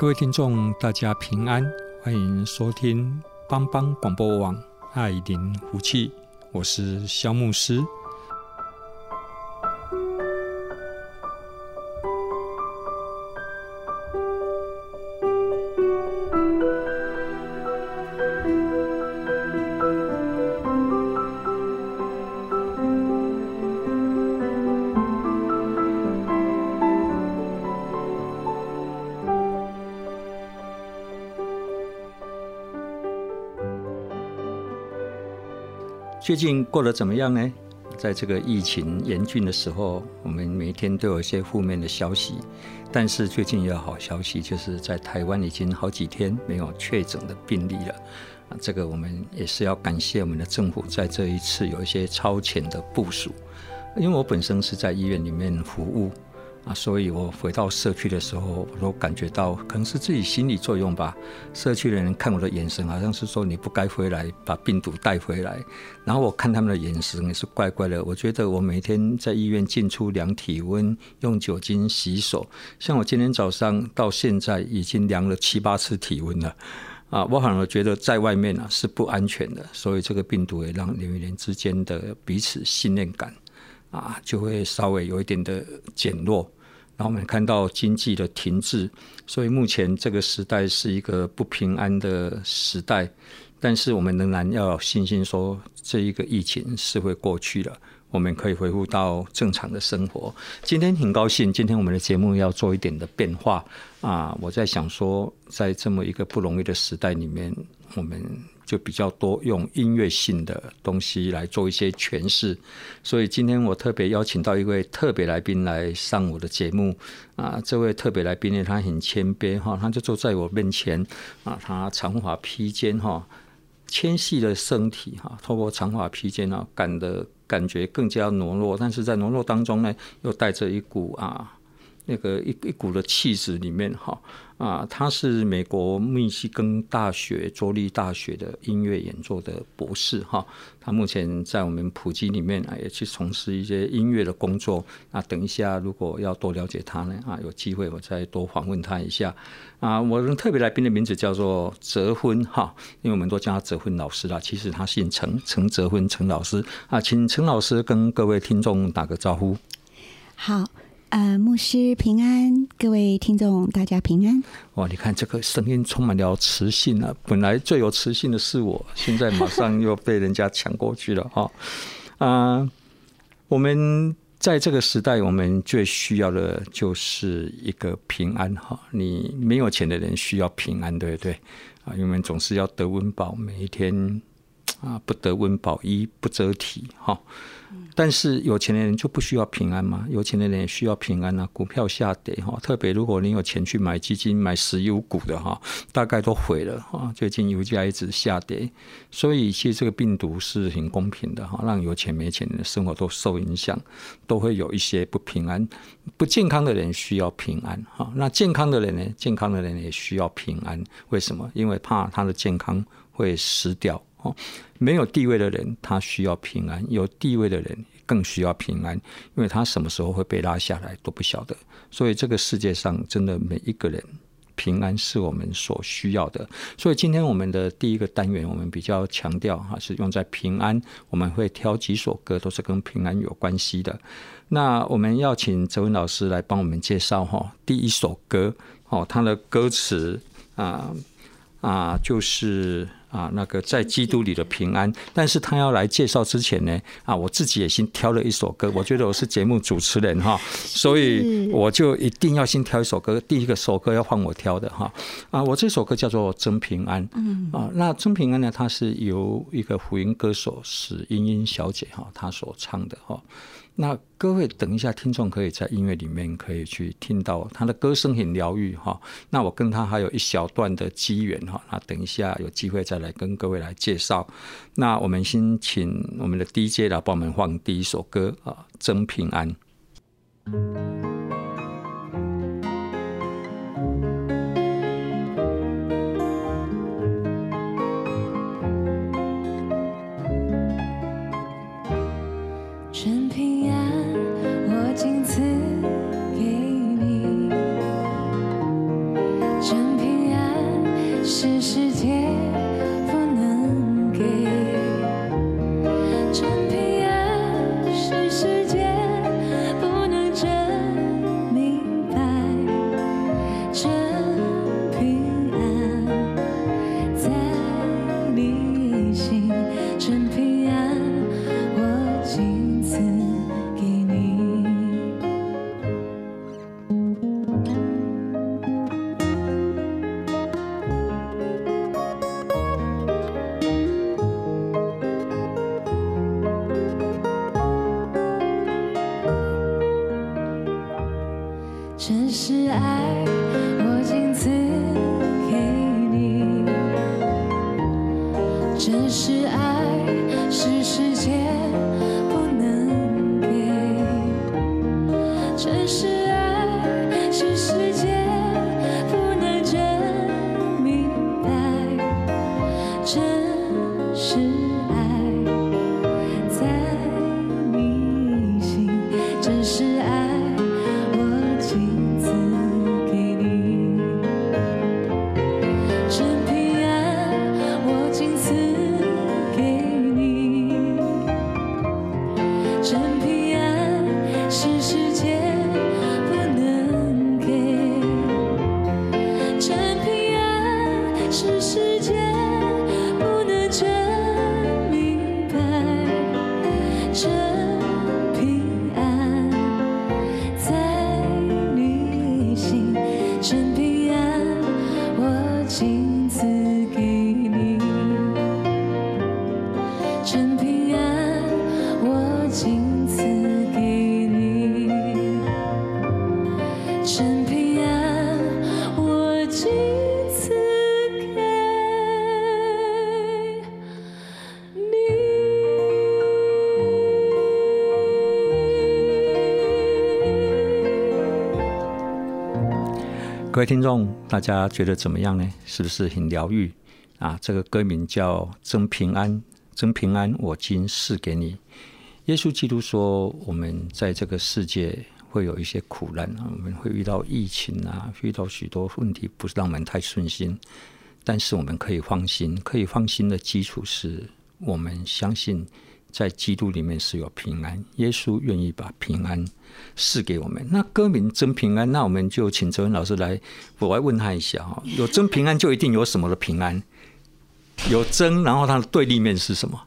各位听众，大家平安，欢迎收听帮帮广播网爱您福气，我是肖牧师。最近过得怎么样呢？在这个疫情严峻的时候，我们每天都有一些负面的消息。但是最近有好消息，就是在台湾已经好几天没有确诊的病例了。啊，这个我们也是要感谢我们的政府在这一次有一些超前的部署。因为我本身是在医院里面服务。啊，所以我回到社区的时候，我都感觉到可能是自己心理作用吧。社区的人看我的眼神，好像是说你不该回来，把病毒带回来。然后我看他们的眼神也是怪怪的。我觉得我每天在医院进出量体温，用酒精洗手。像我今天早上到现在已经量了七八次体温了。啊，我反而觉得在外面啊是不安全的。所以这个病毒也让人与人之间的彼此信任感。啊，就会稍微有一点的减弱，然后我们看到经济的停滞，所以目前这个时代是一个不平安的时代，但是我们仍然要有信心，说这一个疫情是会过去的，我们可以恢复到正常的生活。今天很高兴，今天我们的节目要做一点的变化啊，我在想说，在这么一个不容易的时代里面，我们。就比较多用音乐性的东西来做一些诠释，所以今天我特别邀请到一位特别来宾来上我的节目啊，这位特别来宾呢，他很谦卑哈，他就坐在我面前啊，他长发披肩哈，纤细的身体哈，透过长发披肩啊，感的感觉更加懦弱，但是在懦弱当中呢，又带着一股啊。那个一一股的气质里面，哈啊，他是美国密西根大学州立大学的音乐演奏的博士，哈。他目前在我们普及里面啊，也去从事一些音乐的工作。那等一下，如果要多了解他呢，啊，有机会我再多访问他一下。啊，我们特别来宾的名字叫做泽芬，哈，因为我们都叫他泽芬老师啦。其实他姓陈，陈泽芬，陈老师。啊，请陈老师跟各位听众打个招呼。好。呃，牧师平安，各位听众大家平安。哇，你看这个声音充满了磁性啊！本来最有磁性的是我，现在马上又被人家抢过去了 哈。啊、我们在这个时代，我们最需要的就是一个平安哈。你没有钱的人需要平安，对不对？啊，因为总是要得温饱，每一天啊，不得温饱，衣不遮体哈。但是有钱的人就不需要平安吗？有钱的人也需要平安啊！股票下跌哈，特别如果你有钱去买基金、买石油股的哈，大概都毁了哈。最近油价一直下跌，所以其实这个病毒是很公平的哈，让有钱没钱的生活都受影响，都会有一些不平安。不健康的人需要平安哈，那健康的人呢？健康的人也需要平安。为什么？因为怕他的健康会失掉。哦，没有地位的人他需要平安，有地位的人更需要平安，因为他什么时候会被拉下来都不晓得。所以这个世界上真的每一个人平安是我们所需要的。所以今天我们的第一个单元，我们比较强调哈，是用在平安。我们会挑几首歌，都是跟平安有关系的。那我们要请泽文老师来帮我们介绍哈，第一首歌哦，他的歌词啊啊就是。啊，那个在基督里的平安。但是他要来介绍之前呢，啊，我自己也先挑了一首歌。我觉得我是节目主持人哈，所以我就一定要先挑一首歌。第一个首歌要换我挑的哈。啊，我这首歌叫做《真平安》。嗯啊，那《真平安》呢，它是由一个福音歌手史茵茵小姐哈，她所唱的哈。那各位等一下，听众可以在音乐里面可以去听到他的歌声很疗愈哈。那我跟他还有一小段的机缘哈。那等一下有机会再来跟各位来介绍。那我们先请我们的 DJ 来帮我们放第一首歌啊，《真平安》。各位听众，大家觉得怎么样呢？是不是很疗愈啊？这个歌名叫《真平安》，真平安，我今赐给你。耶稣基督说，我们在这个世界会有一些苦难啊，我们会遇到疫情啊，遇到许多问题，不是让我们太顺心。但是我们可以放心，可以放心的基础是我们相信。在基督里面是有平安，耶稣愿意把平安赐给我们。那歌名真平安，那我们就请哲文老师来，我来问他一下哈，有真平安就一定有什么的平安？有真，然后它的对立面是什么？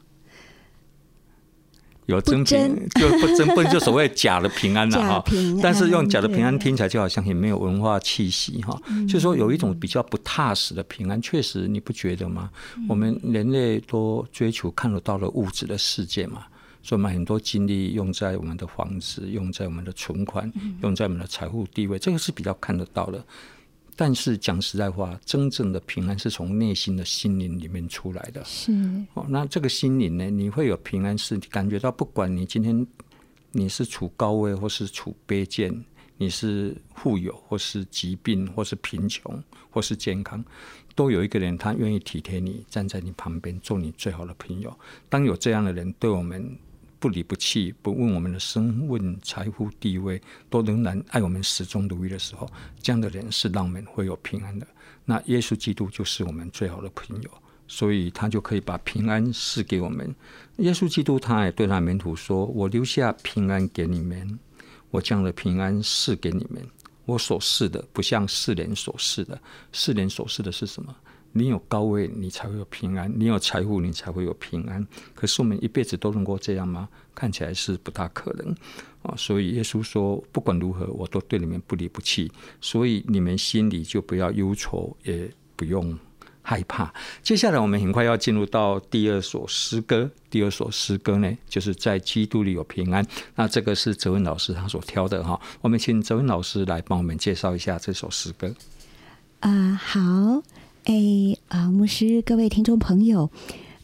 有真平就不真不就所谓假的平安了 哈，但是用假的平安听起来就好像也没有文化气息哈，就是说有一种比较不踏实的平安，确实你不觉得吗？我们人类都追求看得到的物质的世界嘛，所以我们很多精力用在我们的房子，用在我们的存款，用在我们的财富地位，这个是比较看得到的。但是讲实在话，真正的平安是从内心的心灵里面出来的。是哦，那这个心灵呢，你会有平安，是感觉到不管你今天你是处高位或是处卑贱，你是富有或是疾病或是贫穷或是健康，都有一个人他愿意体贴你，站在你旁边做你最好的朋友。当有这样的人对我们。不离不弃，不问我们的身份、财富、地位，都仍然爱我们始终如一的时候，这样的人是让我们会有平安的。那耶稣基督就是我们最好的朋友，所以他就可以把平安赐给我们。耶稣基督他也对他门徒说：“我留下平安给你们，我将的平安赐给你们。我所赐的不像世人所赐的，世人所赐的是什么？你有高位，你才会有平安；你有财富，你才会有平安。可是我们一辈子都能够这样吗？看起来是不大可能啊。所以耶稣说，不管如何，我都对你们不离不弃。所以你们心里就不要忧愁，也不用害怕。接下来我们很快要进入到第二首诗歌。第二首诗歌呢，就是在基督里有平安。那这个是哲文老师他所挑的哈。我们请哲文老师来帮我们介绍一下这首诗歌。啊、好。哎，啊，牧师，各位听众朋友，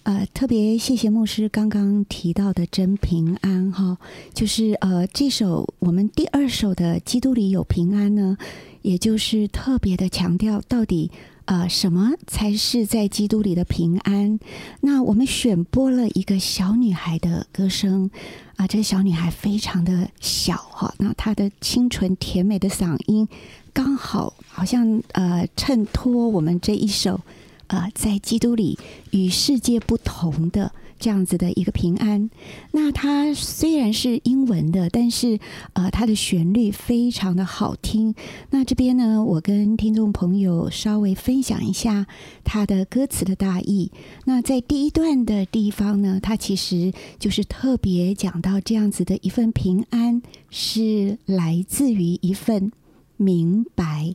呃，特别谢谢牧师刚刚提到的真平安哈，就是呃，这首我们第二首的《基督里有平安》呢，也就是特别的强调到底呃什么才是在基督里的平安。那我们选播了一个小女孩的歌声啊，这个小女孩非常的小哈，那她的清纯甜美的嗓音。刚好好像呃衬托我们这一首呃在基督里与世界不同的这样子的一个平安。那它虽然是英文的，但是呃它的旋律非常的好听。那这边呢，我跟听众朋友稍微分享一下它的歌词的大意。那在第一段的地方呢，它其实就是特别讲到这样子的一份平安是来自于一份。明白，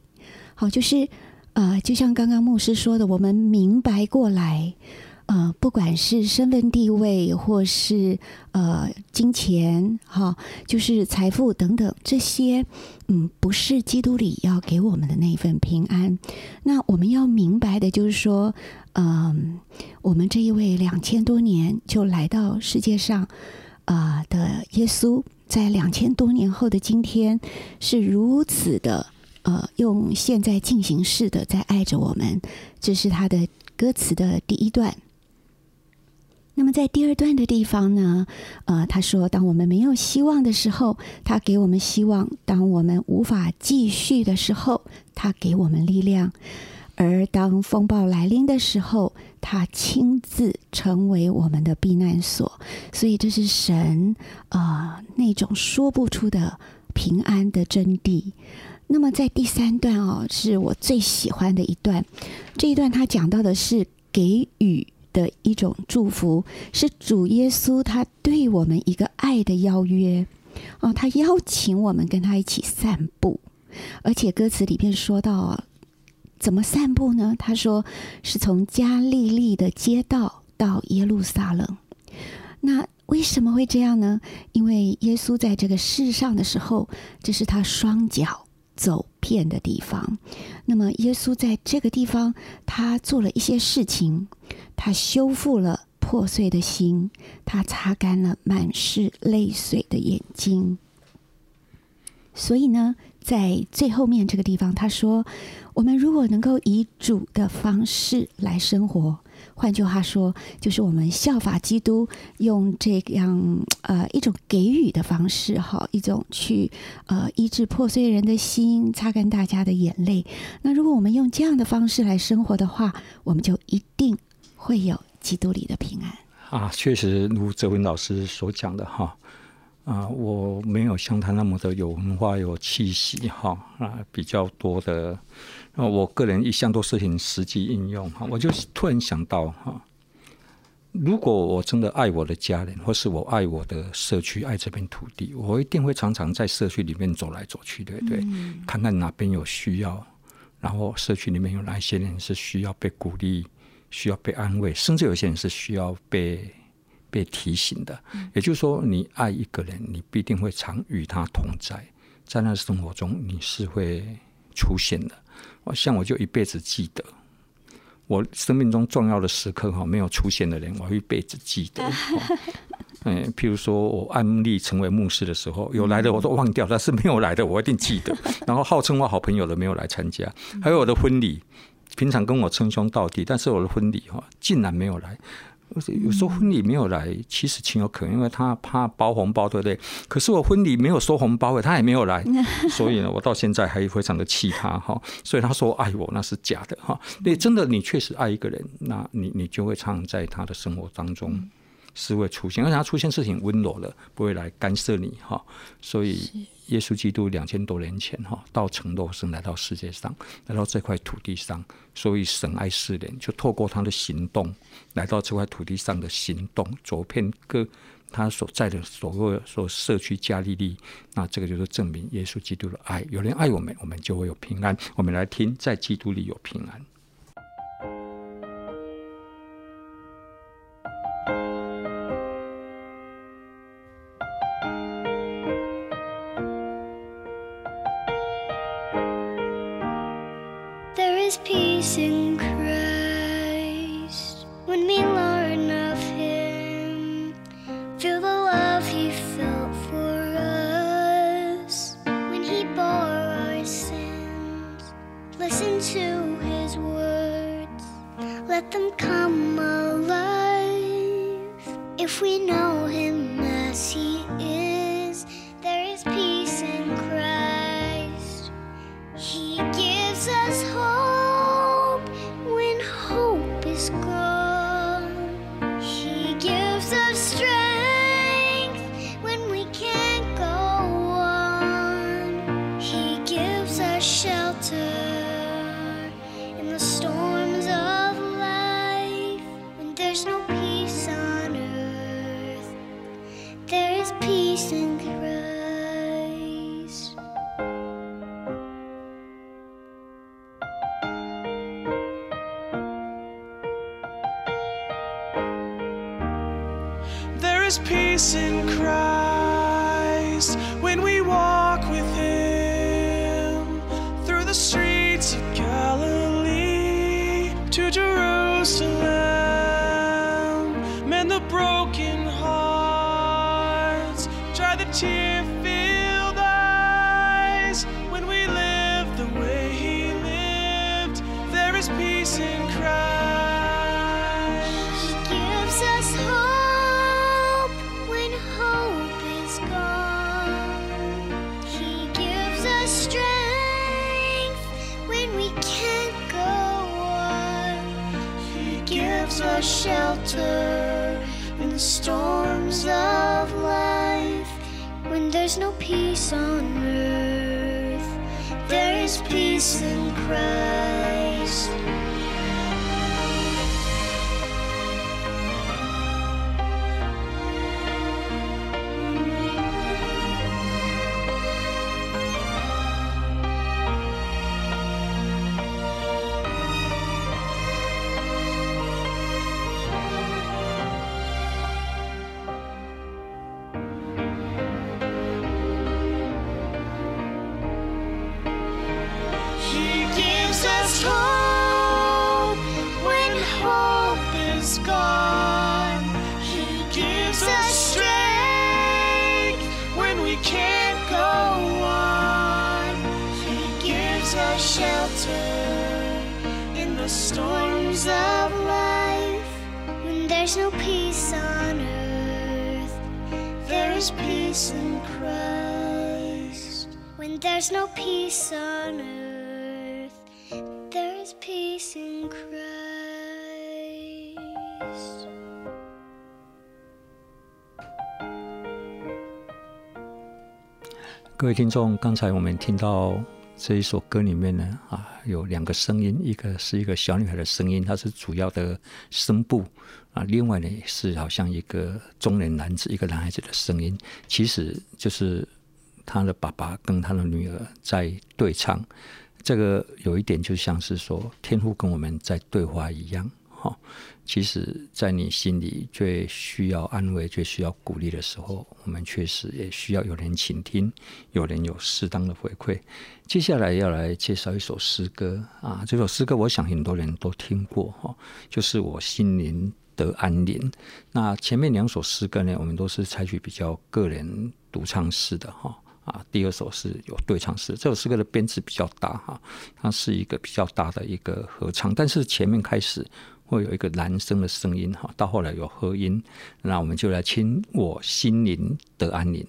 好，就是呃，就像刚刚牧师说的，我们明白过来，呃，不管是身份地位，或是呃金钱，哈、就是财富等等这些，嗯，不是基督里要给我们的那一份平安。那我们要明白的就是说，嗯、我们这一位两千多年就来到世界上啊、的耶稣。在两千多年后的今天，是如此的，呃，用现在进行式的在爱着我们。这是他的歌词的第一段。那么在第二段的地方呢，呃，他说：“当我们没有希望的时候，他给我们希望；当我们无法继续的时候，他给我们力量。”而当风暴来临的时候，他亲自成为我们的避难所。所以这是神啊、那种说不出的平安的真谛。那么在第三段哦，是我最喜欢的一段。这一段他讲到的是给予的一种祝福，是主耶稣他对我们一个爱的邀约哦，他邀请我们跟他一起散步，而且歌词里面说到。怎么散步呢？他说是从加利利的街道到耶路撒冷。那为什么会这样呢？因为耶稣在这个世上的时候，这是他双脚走遍的地方。那么耶稣在这个地方，他做了一些事情，他修复了破碎的心，他擦干了满是泪水的眼睛。所以呢，在最后面这个地方，他说。我们如果能够以主的方式来生活，换句话说，就是我们效法基督，用这样呃一种给予的方式，哈，一种去呃医治破碎人的心，擦干大家的眼泪。那如果我们用这样的方式来生活的话，我们就一定会有基督里的平安啊！确实，如哲文老师所讲的哈。啊，我没有像他那么的有文化、有气息哈啊，比较多的。那，我个人一向都是很实际应用哈。我就突然想到哈，如果我真的爱我的家人，或是我爱我的社区、爱这片土地，我一定会常常在社区里面走来走去，对不对？嗯。看看哪边有需要，然后社区里面有哪些人是需要被鼓励、需要被安慰，甚至有些人是需要被。被提醒的，也就是说，你爱一个人，你必定会常与他同在，在那生活中你是会出现的。我像我就一辈子记得，我生命中重要的时刻哈，没有出现的人，我会一辈子记得。嗯，譬如说我安利成为牧师的时候，有来的我都忘掉，但是没有来的我一定记得。然后号称我好朋友的没有来参加，还有我的婚礼，平常跟我称兄道弟，但是我的婚礼哈，竟然没有来。有时候婚礼没有来，其实情有可原，因为他怕包红包，对不对？可是我婚礼没有收红包，他也没有来，所以呢，我到现在还非常的气他哈。所以他说爱我那是假的哈。对，真的，你确实爱一个人，那你你就会常常在他的生活当中是会出现，而且他出现是挺温柔的，不会来干涉你哈。所以耶稣基督两千多年前哈，到成肉身来到世界上，来到这块土地上，所以神爱世人，就透过他的行动，来到这块土地上的行动，走遍各他所在的所谓所社区加利利，那这个就是证明耶稣基督的爱。有人爱我们，我们就会有平安。我们来听，在基督里有平安。There's no peace on earth there's peace in christ 各位听众，刚才我们听到这一首歌里面呢，啊，有两个声音，一个是一个小女孩的声音，她是主要的声部，啊，另外呢，是好像一个中年男子，一个男孩子的声音，其实就是。他的爸爸跟他的女儿在对唱。这个有一点就像是说天父跟我们在对话一样。哈其实，在你心里最需要安慰、最需要鼓励的时候，我们确实也需要有人倾听，有人有适当的回馈。接下来要来介绍一首诗歌啊，这首诗歌我想很多人都听过哈，就是我心灵得安宁。那前面两首诗歌呢，我们都是采取比较个人独唱式的哈啊，第二首是有对唱诗。这首诗歌的编制比较大哈，它是一个比较大的一个合唱，但是前面开始。会有一个男生的声音哈，到后来有和音，那我们就来听我心灵的安宁。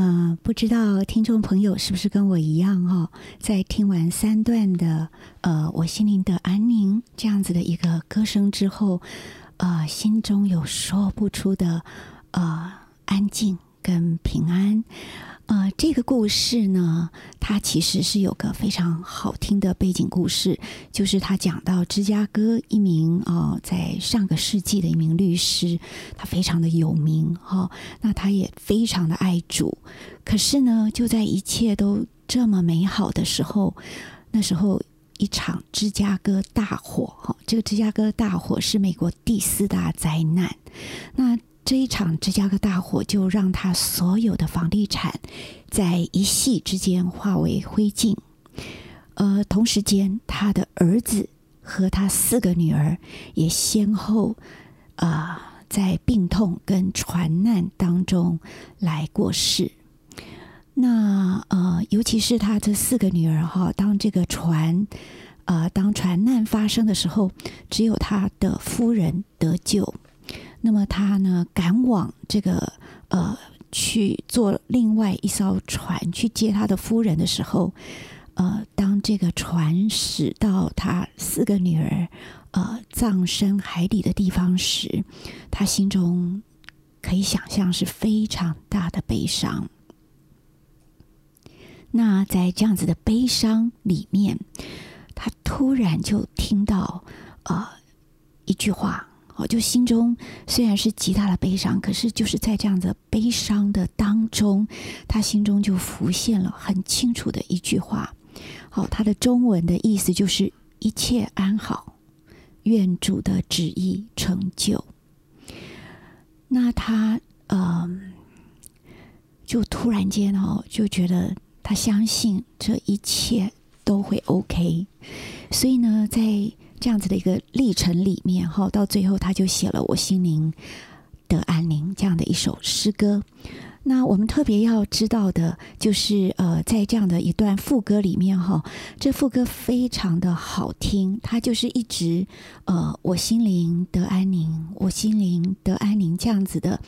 嗯，不知道听众朋友是不是跟我一样哦，在听完三段的呃，我心灵的安宁这样子的一个歌声之后，呃，心中有说不出的呃安静跟平安。呃，这个故事呢，它其实是有个非常好听的背景故事，就是他讲到芝加哥一名啊、在上个世纪的一名律师，他非常的有名哈、那他也非常的爱主，可是呢，就在一切都这么美好的时候，那时候一场芝加哥大火哈、这个芝加哥大火是美国第四大灾难，那。这一场芝加哥大火就让他所有的房地产在一夕之间化为灰烬。呃，同时间，他的儿子和他四个女儿也先后啊、在病痛跟船难当中来过世。那呃，尤其是他这四个女儿哈，当这个船、呃，当船难发生的时候，只有他的夫人得救。那么他呢，赶往这个呃，去坐另外一艘船去接他的夫人的时候，呃，当这个船驶到他四个女儿呃葬身海底的地方时，他心中可以想象是非常大的悲伤。那在这样子的悲伤里面，他突然就听到呃一句话。哦，就心中虽然是极大的悲伤，可是就是在这样的悲伤的当中，他心中就浮现了很清楚的一句话。好，他的中文的意思就是“一切安好，愿主的旨意成就”。那他嗯、呃，就突然间哦，就觉得他相信这一切都会 OK，所以呢，在。这样子的一个历程里面，哈，到最后他就写了《我心灵得安宁》这样的一首诗歌。那我们特别要知道的，就是呃，在这样的一段副歌里面，哈，这副歌非常的好听，它就是一直呃，我心灵得安宁，我心灵得安宁这样子的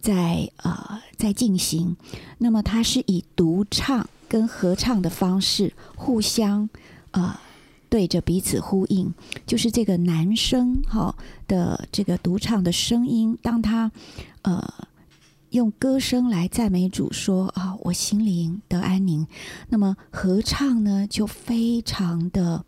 在呃在进行。那么它是以独唱跟合唱的方式互相呃。对着彼此呼应，就是这个男生哈的这个独唱的声音，当他呃用歌声来赞美主说啊，我心灵得安宁，那么合唱呢就非常的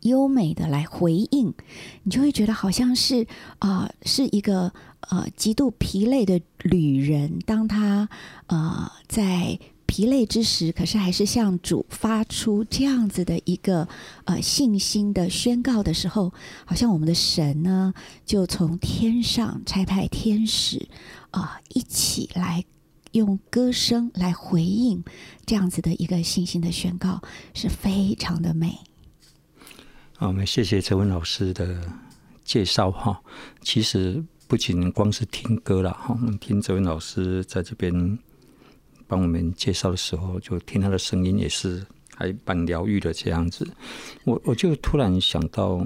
优美的来回应，你就会觉得好像是啊、是一个呃极度疲累的旅人，当他呃在。疲累之时，可是还是向主发出这样子的一个呃信心的宣告的时候，好像我们的神呢，就从天上差派天使啊、一起来用歌声来回应这样子的一个信心的宣告，是非常的美。好，我们谢谢哲文老师的介绍哈。其实不仅光是听歌了哈，我们听哲文老师在这边。帮我们介绍的时候，就听他的声音也是还蛮疗愈的这样子。我我就突然想到，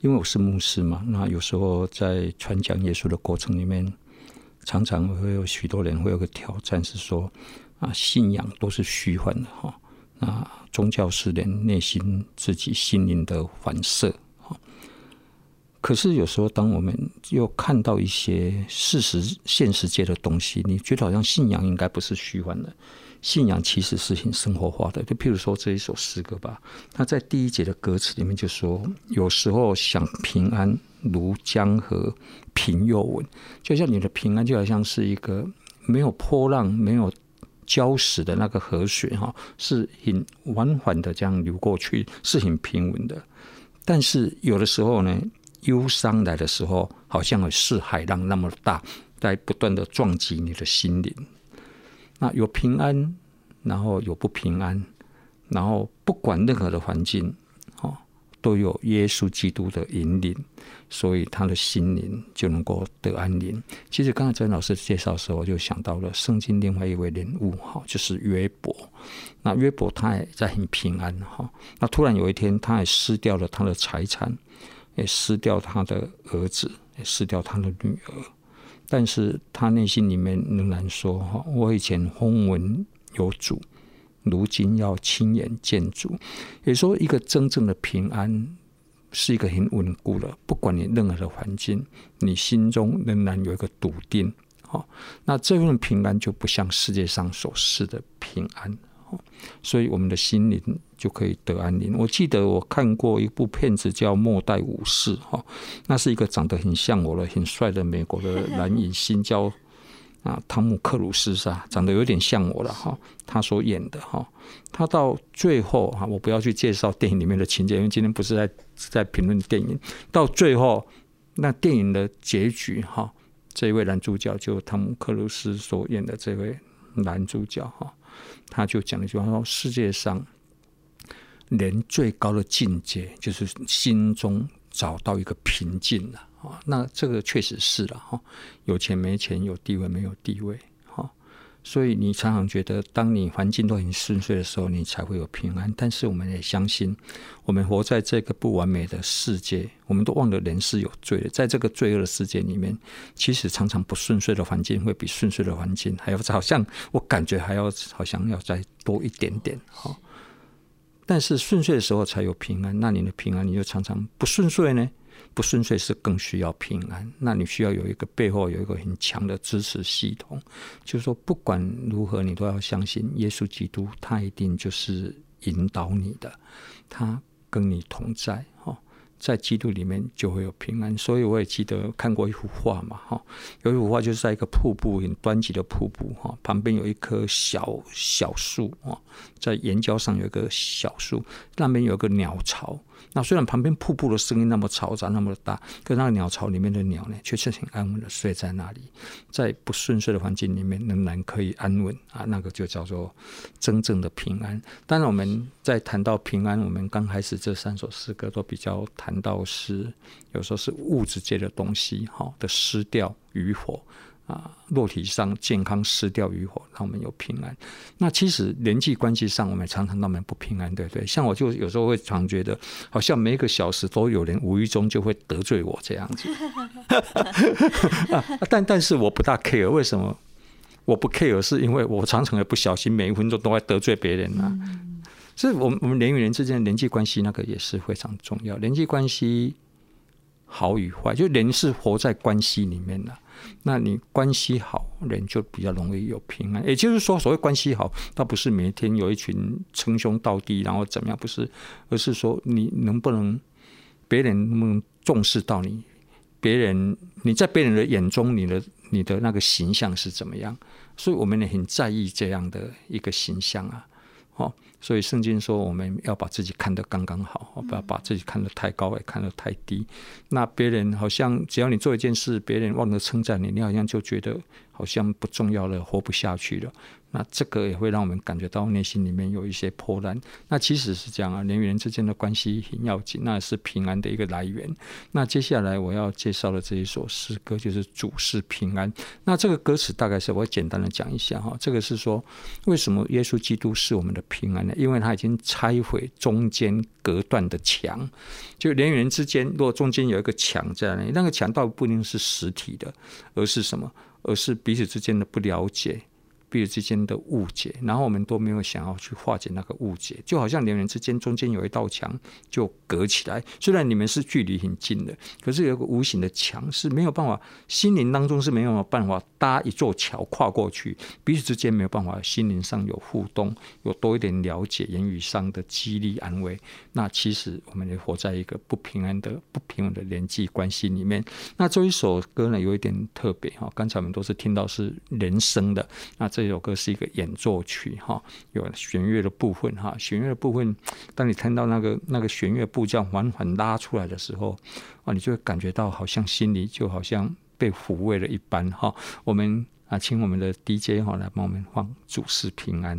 因为我是牧师嘛，那有时候在传讲耶稣的过程里面，常常会有许多人会有个挑战，是说啊，信仰都是虚幻的哈。那宗教是人内心自己心灵的反射。可是有时候，当我们又看到一些事实、现实界的东西，你觉得好像信仰应该不是虚幻的，信仰其实是很生活化的。就譬如说这一首诗歌吧，它在第一节的歌词里面就说：“有时候想平安如江河平又稳，就像你的平安就好像是一个没有波浪、没有礁石的那个河水，哈，是很缓缓的这样流过去，是很平稳的。但是有的时候呢？”忧伤来的时候，好像是海浪那么大，在不断的撞击你的心灵。那有平安，然后有不平安，然后不管任何的环境，哦，都有耶稣基督的引领，所以他的心灵就能够得安宁。其实刚才曾老师介绍的时候，我就想到了圣经另外一位人物，哈，就是约伯。那约伯他也在很平安，哈，那突然有一天，他也失掉了他的财产。也失掉他的儿子，也失掉他的女儿。但是他内心里面仍然说：“哈，我以前风闻有主，如今要亲眼见主。”也说，一个真正的平安是一个很稳固的，不管你任何的环境，你心中仍然有一个笃定。好，那这份平安就不像世界上所示的平安。所以我们的心灵就可以得安宁。我记得我看过一部片子叫《末代武士》哈，那是一个长得很像我的、很帅的美国的男影星，叫啊汤姆克鲁斯是吧？长得有点像我了哈。他所演的哈，他到最后哈，我不要去介绍电影里面的情节，因为今天不是在在评论电影。到最后，那电影的结局哈，这位男主角就汤姆克鲁斯所演的这位男主角哈。他就讲了一句话说：“世界上人最高的境界，就是心中找到一个平静了啊。那这个确实是了哈，有钱没钱，有地位没有地位哈。”所以你常常觉得，当你环境都很顺遂的时候，你才会有平安。但是我们也相信，我们活在这个不完美的世界，我们都忘了人是有罪的。在这个罪恶的世界里面，其实常常不顺遂的环境会比顺遂的环境还要，好像我感觉还要好像要再多一点点哈。但是顺遂的时候才有平安，那你的平安你就常常不顺遂呢？不顺遂是更需要平安，那你需要有一个背后有一个很强的支持系统，就是说不管如何，你都要相信耶稣基督，他一定就是引导你的，他跟你同在，在基督里面就会有平安，所以我也记得看过一幅画嘛，哈，有一幅画就是在一个瀑布，很湍急的瀑布，哈，旁边有一棵小小树，啊，在岩礁上有一个小树，那边有个鸟巢。那虽然旁边瀑布的声音那么嘈杂，那么大，可是那个鸟巢里面的鸟呢，却是很安稳的睡在那里，在不顺遂的环境里面仍然可以安稳啊，那个就叫做真正的平安。当然，我们在谈到平安，我们刚开始这三首诗歌都比较谈到是有时候是物质界的东西，哈的失掉与否。啊，肉体上健康失掉与否，让我们有平安。那其实人际关系上，我们常常让我们不平安，对不对？像我就有时候会常觉得，好像每一个小时都有人无意中就会得罪我这样子。啊、但但是我不大 care，为什么我不 care？是因为我常常也不小心，每一分钟都会得罪别人啊。嗯、所以，我们我们人与人之间的人际关系，那个也是非常重要。人际关系好与坏，就人是活在关系里面的。那你关系好，人就比较容易有平安。也就是说，所谓关系好，倒不是每天有一群称兄道弟，然后怎么样，不是，而是说你能不能，别人能不能重视到你，别人你在别人的眼中，你的你的那个形象是怎么样？所以我们也很在意这样的一个形象啊。哦，所以圣经说我们要把自己看得刚刚好，不要把自己看得太高，也看得太低。那别人好像只要你做一件事，别人忘了称赞你，你好像就觉得好像不重要了，活不下去了。那这个也会让我们感觉到内心里面有一些波澜。那其实是这样啊，人与人之间的关系很要紧，那是平安的一个来源。那接下来我要介绍的这一首诗歌就是《主是平安》。那这个歌词大概是我简单的讲一下哈。这个是说，为什么耶稣基督是我们的平安呢？因为他已经拆毁中间隔断的墙。就人与人之间，如果中间有一个墙在那里，那个墙倒不一定是实体的，而是什么？而是彼此之间的不了解。彼此之间的误解，然后我们都没有想要去化解那个误解，就好像两人之间中间有一道墙就隔起来。虽然你们是距离很近的，可是有个无形的墙是没有办法，心灵当中是没有办法搭一座桥跨过去，彼此之间没有办法心灵上有互动，有多一点了解，言语上的激励安慰。那其实我们也活在一个不平安的、不平稳的人际关系里面。那这一首歌呢，有一点特别哈，刚才我们都是听到是人声的，那。这首歌是一个演奏曲，哈，有弦乐的部分，哈，弦乐的部分，当你听到那个那个弦乐部这样缓缓拉出来的时候，啊，你就会感觉到好像心里就好像被抚慰了一般，哈。我们啊，请我们的 DJ 哈来帮我们放《主是平安》。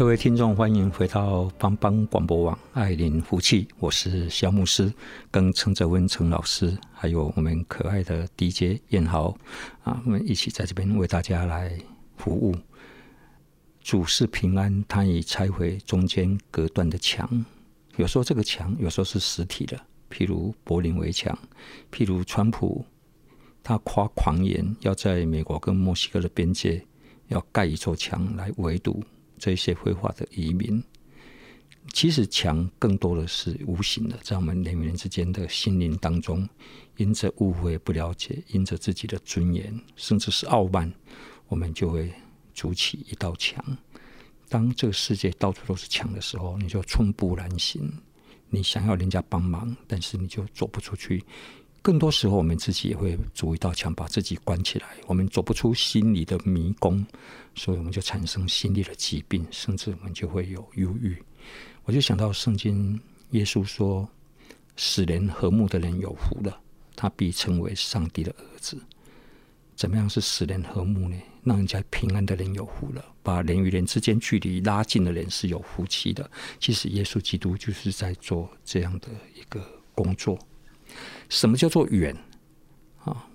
各位听众，欢迎回到帮帮广播网爱邻福气，我是萧牧师，跟陈泽温陈老师，还有我们可爱的 DJ 燕豪啊，我们一起在这边为大家来服务。主是平安，他已拆毁中间隔断的墙。有时候这个墙，有时候是实体的，譬如柏林围墙，譬如川普他夸狂言要在美国跟墨西哥的边界要盖一座墙来围堵。这些绘画的移民，其实墙更多的是无形的，在我们人与人之间的心灵当中，因着误会、不了解，因着自己的尊严，甚至是傲慢，我们就会筑起一道墙。当这个世界到处都是墙的时候，你就寸步难行。你想要人家帮忙，但是你就走不出去。更多时候，我们自己也会筑一道墙，把自己关起来。我们走不出心里的迷宫，所以我们就产生心理的疾病，甚至我们就会有忧郁。我就想到圣经，耶稣说：“使人和睦的人有福了，他必称为上帝的儿子。”怎么样是使人和睦呢？让人家平安的人有福了，把人与人之间距离拉近的人是有福气的。其实耶稣基督就是在做这样的一个工作。什么叫做远啊？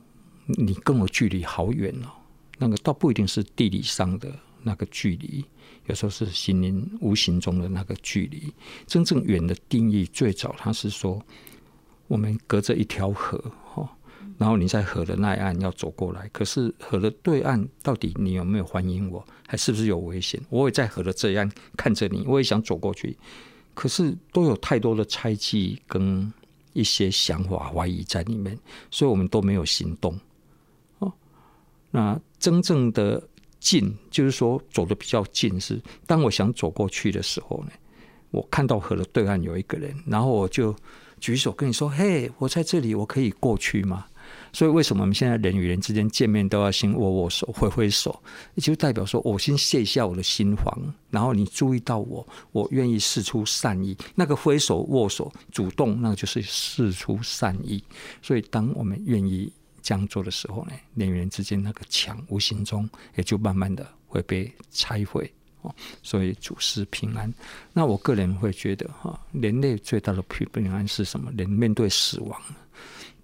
你跟我距离好远哦。那个倒不一定是地理上的那个距离，有时候是心灵无形中的那个距离。真正远的定义，最早他是说，我们隔着一条河哈，然后你在河的那一岸要走过来，可是河的对岸到底你有没有欢迎我，还是不是有危险？我也在河的这一岸看着你，我也想走过去，可是都有太多的猜忌跟。一些想法怀疑在里面，所以我们都没有行动。哦，那真正的近，就是说走的比较近，是当我想走过去的时候呢，我看到河的对岸有一个人，然后我就举手跟你说：“嘿，我在这里，我可以过去吗？”所以，为什么我们现在人与人之间见面都要先握握手、挥挥手？也就代表说我先卸下我的心防，然后你注意到我，我愿意释出善意。那个挥手、握手、主动，那就是释出善意。所以，当我们愿意这样做的时候呢，人与人之间那个墙无形中也就慢慢的会被拆毁哦。所以，主是平安。那我个人会觉得哈，人类最大的平安是什么？人面对死亡。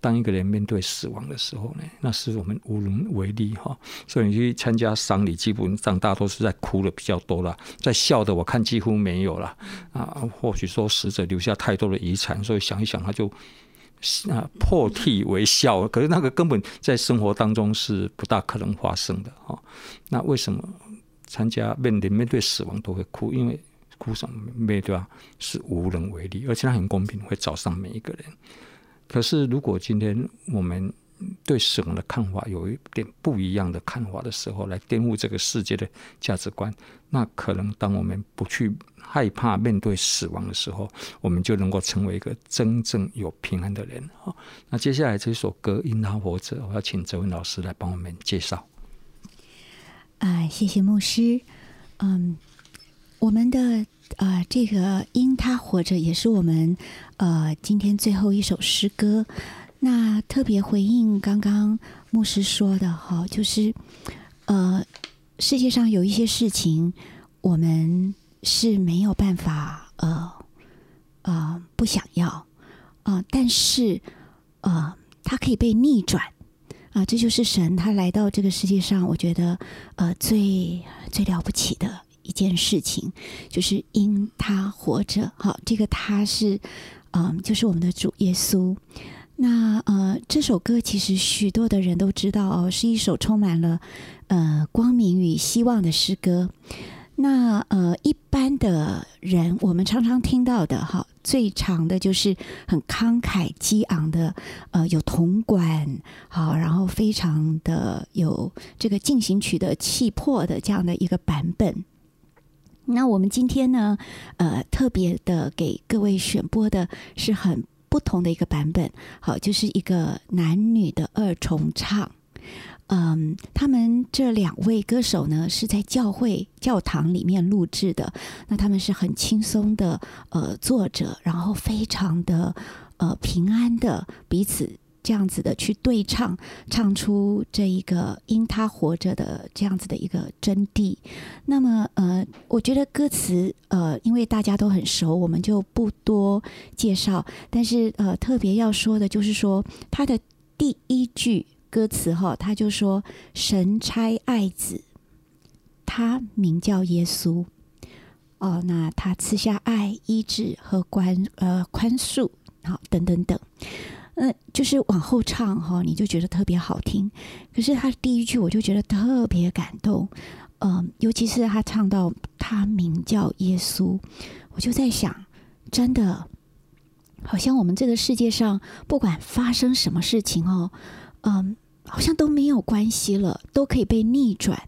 当一个人面对死亡的时候呢，那是我们无能为力哈。所以你去参加丧礼，基本上大多是在哭的比较多了，在笑的我看几乎没有了啊。或许说死者留下太多的遗产，所以想一想他就啊破涕为笑。可是那个根本在生活当中是不大可能发生的哈。那为什么参加面临面对死亡都会哭？因为哭什么？面对啊是无能为力，而且他很公平，会找上每一个人。可是，如果今天我们对死亡的看法有一点不一样的看法的时候，来颠覆这个世界的价值观，那可能当我们不去害怕面对死亡的时候，我们就能够成为一个真正有平安的人。好，那接下来这首歌《因他活着》，我要请泽文老师来帮我们介绍。啊，谢谢牧师。嗯，我们的。啊、呃，这个因他活着也是我们呃今天最后一首诗歌。那特别回应刚刚牧师说的哈，就是呃世界上有一些事情我们是没有办法呃啊、呃、不想要啊、呃，但是呃它可以被逆转啊、这就是神他来到这个世界上，我觉得呃最最了不起的。一件事情，就是因他活着，好，这个他是，嗯，就是我们的主耶稣。那呃，这首歌其实许多的人都知道哦，是一首充满了呃光明与希望的诗歌。那呃，一般的人我们常常听到的哈，最长的就是很慷慨激昂的，呃，有铜管，好，然后非常的有这个进行曲的气魄的这样的一个版本。那我们今天呢，呃，特别的给各位选播的是很不同的一个版本，好，就是一个男女的二重唱。嗯，他们这两位歌手呢是在教会教堂里面录制的，那他们是很轻松的，呃，坐着，然后非常的呃平安的彼此这样子的去对唱，唱出这一个因他活着的这样子的一个真谛。那么，呃，我觉得歌词，呃，因为大家都很熟，我们就不多介绍。但是，呃，特别要说的就是说，他的第一句歌词哈，他就说：“神差爱子，他名叫耶稣。”哦，那他赐下爱、医治和宽呃宽恕，好，等等等。嗯，就是往后唱哈，你就觉得特别好听。可是他第一句我就觉得特别感动，嗯，尤其是他唱到他名叫耶稣，我就在想，真的，好像我们这个世界上不管发生什么事情哦，嗯，好像都没有关系了，都可以被逆转。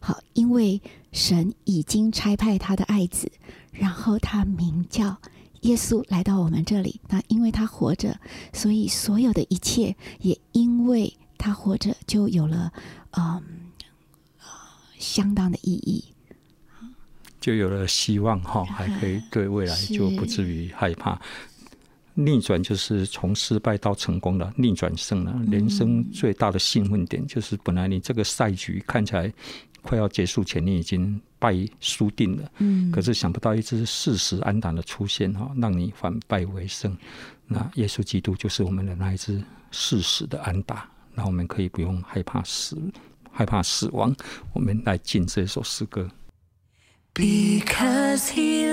好，因为神已经差派他的爱子，然后他名叫。耶稣来到我们这里，那因为他活着，所以所有的一切也因为他活着，就有了嗯相当的意义，就有了希望哈，还可以对未来就不至于害怕。逆转就是从失败到成功的逆转胜了。人生最大的兴奋点就是，本来你这个赛局看起来。快要结束前，你已经败输定了。嗯，可是想不到一只事实安打的出现，哈，让你反败为胜。那耶稣基督就是我们的那一只事实的安达，那我们可以不用害怕死，害怕死亡。我们来敬这首诗歌。Because he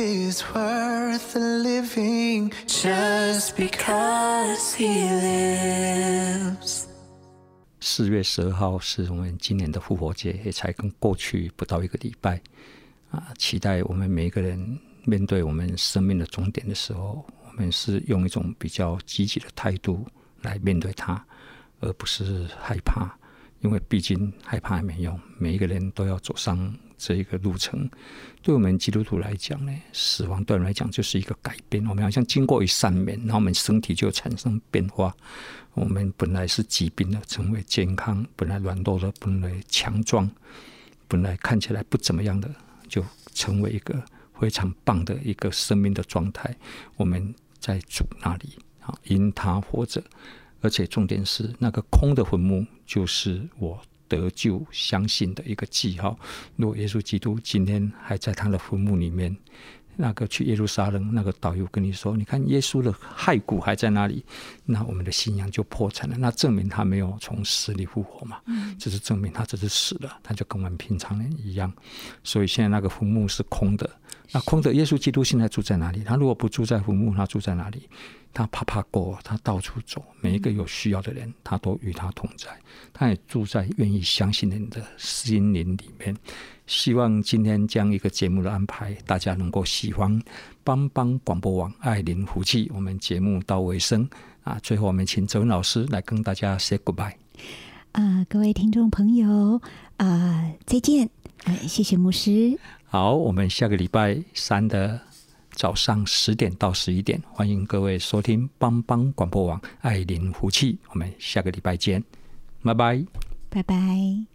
is worth living Just because he lives。四月十二号是我们今年的复活节，也才刚过去不到一个礼拜啊！期待我们每一个人面对我们生命的终点的时候，我们是用一种比较积极的态度来面对它，而不是害怕。因为毕竟害怕也没用，每一个人都要走上这一个路程。对我们基督徒来讲呢，死亡对我们来讲就是一个改变。我们好像经过一扇门，然后我们身体就产生变化。我们本来是疾病的，成为健康；本来软弱的，本来强壮；本来看起来不怎么样的，就成为一个非常棒的一个生命的状态。我们在主那里啊，因他活着。而且重点是，那个空的坟墓就是我得救相信的一个记号。如果耶稣基督今天还在他的坟墓里面，那个去耶路撒冷那个导游跟你说：“你看耶稣的骸骨还在那里。”那我们的信仰就破产了。那证明他没有从死里复活嘛？嗯，这是证明他只是死了，他就跟我们平常人一样。所以现在那个坟墓是空的。那空的耶稣基督现在住在哪里？他如果不住在坟墓，他住在哪里？他爬爬过，他到处走，每一个有需要的人，他都与他同在。他也住在愿意相信人的心灵里面。希望今天这样一个节目的安排，大家能够喜欢。帮帮广播网爱邻福气，我们节目到尾声啊，最后我们请周文老师来跟大家 say goodbye。啊、呃，各位听众朋友啊、呃，再见！哎，谢谢牧师。好，我们下个礼拜三的早上十点到十一点，欢迎各位收听帮帮广播网爱邻福气。我们下个礼拜见，拜拜，拜拜。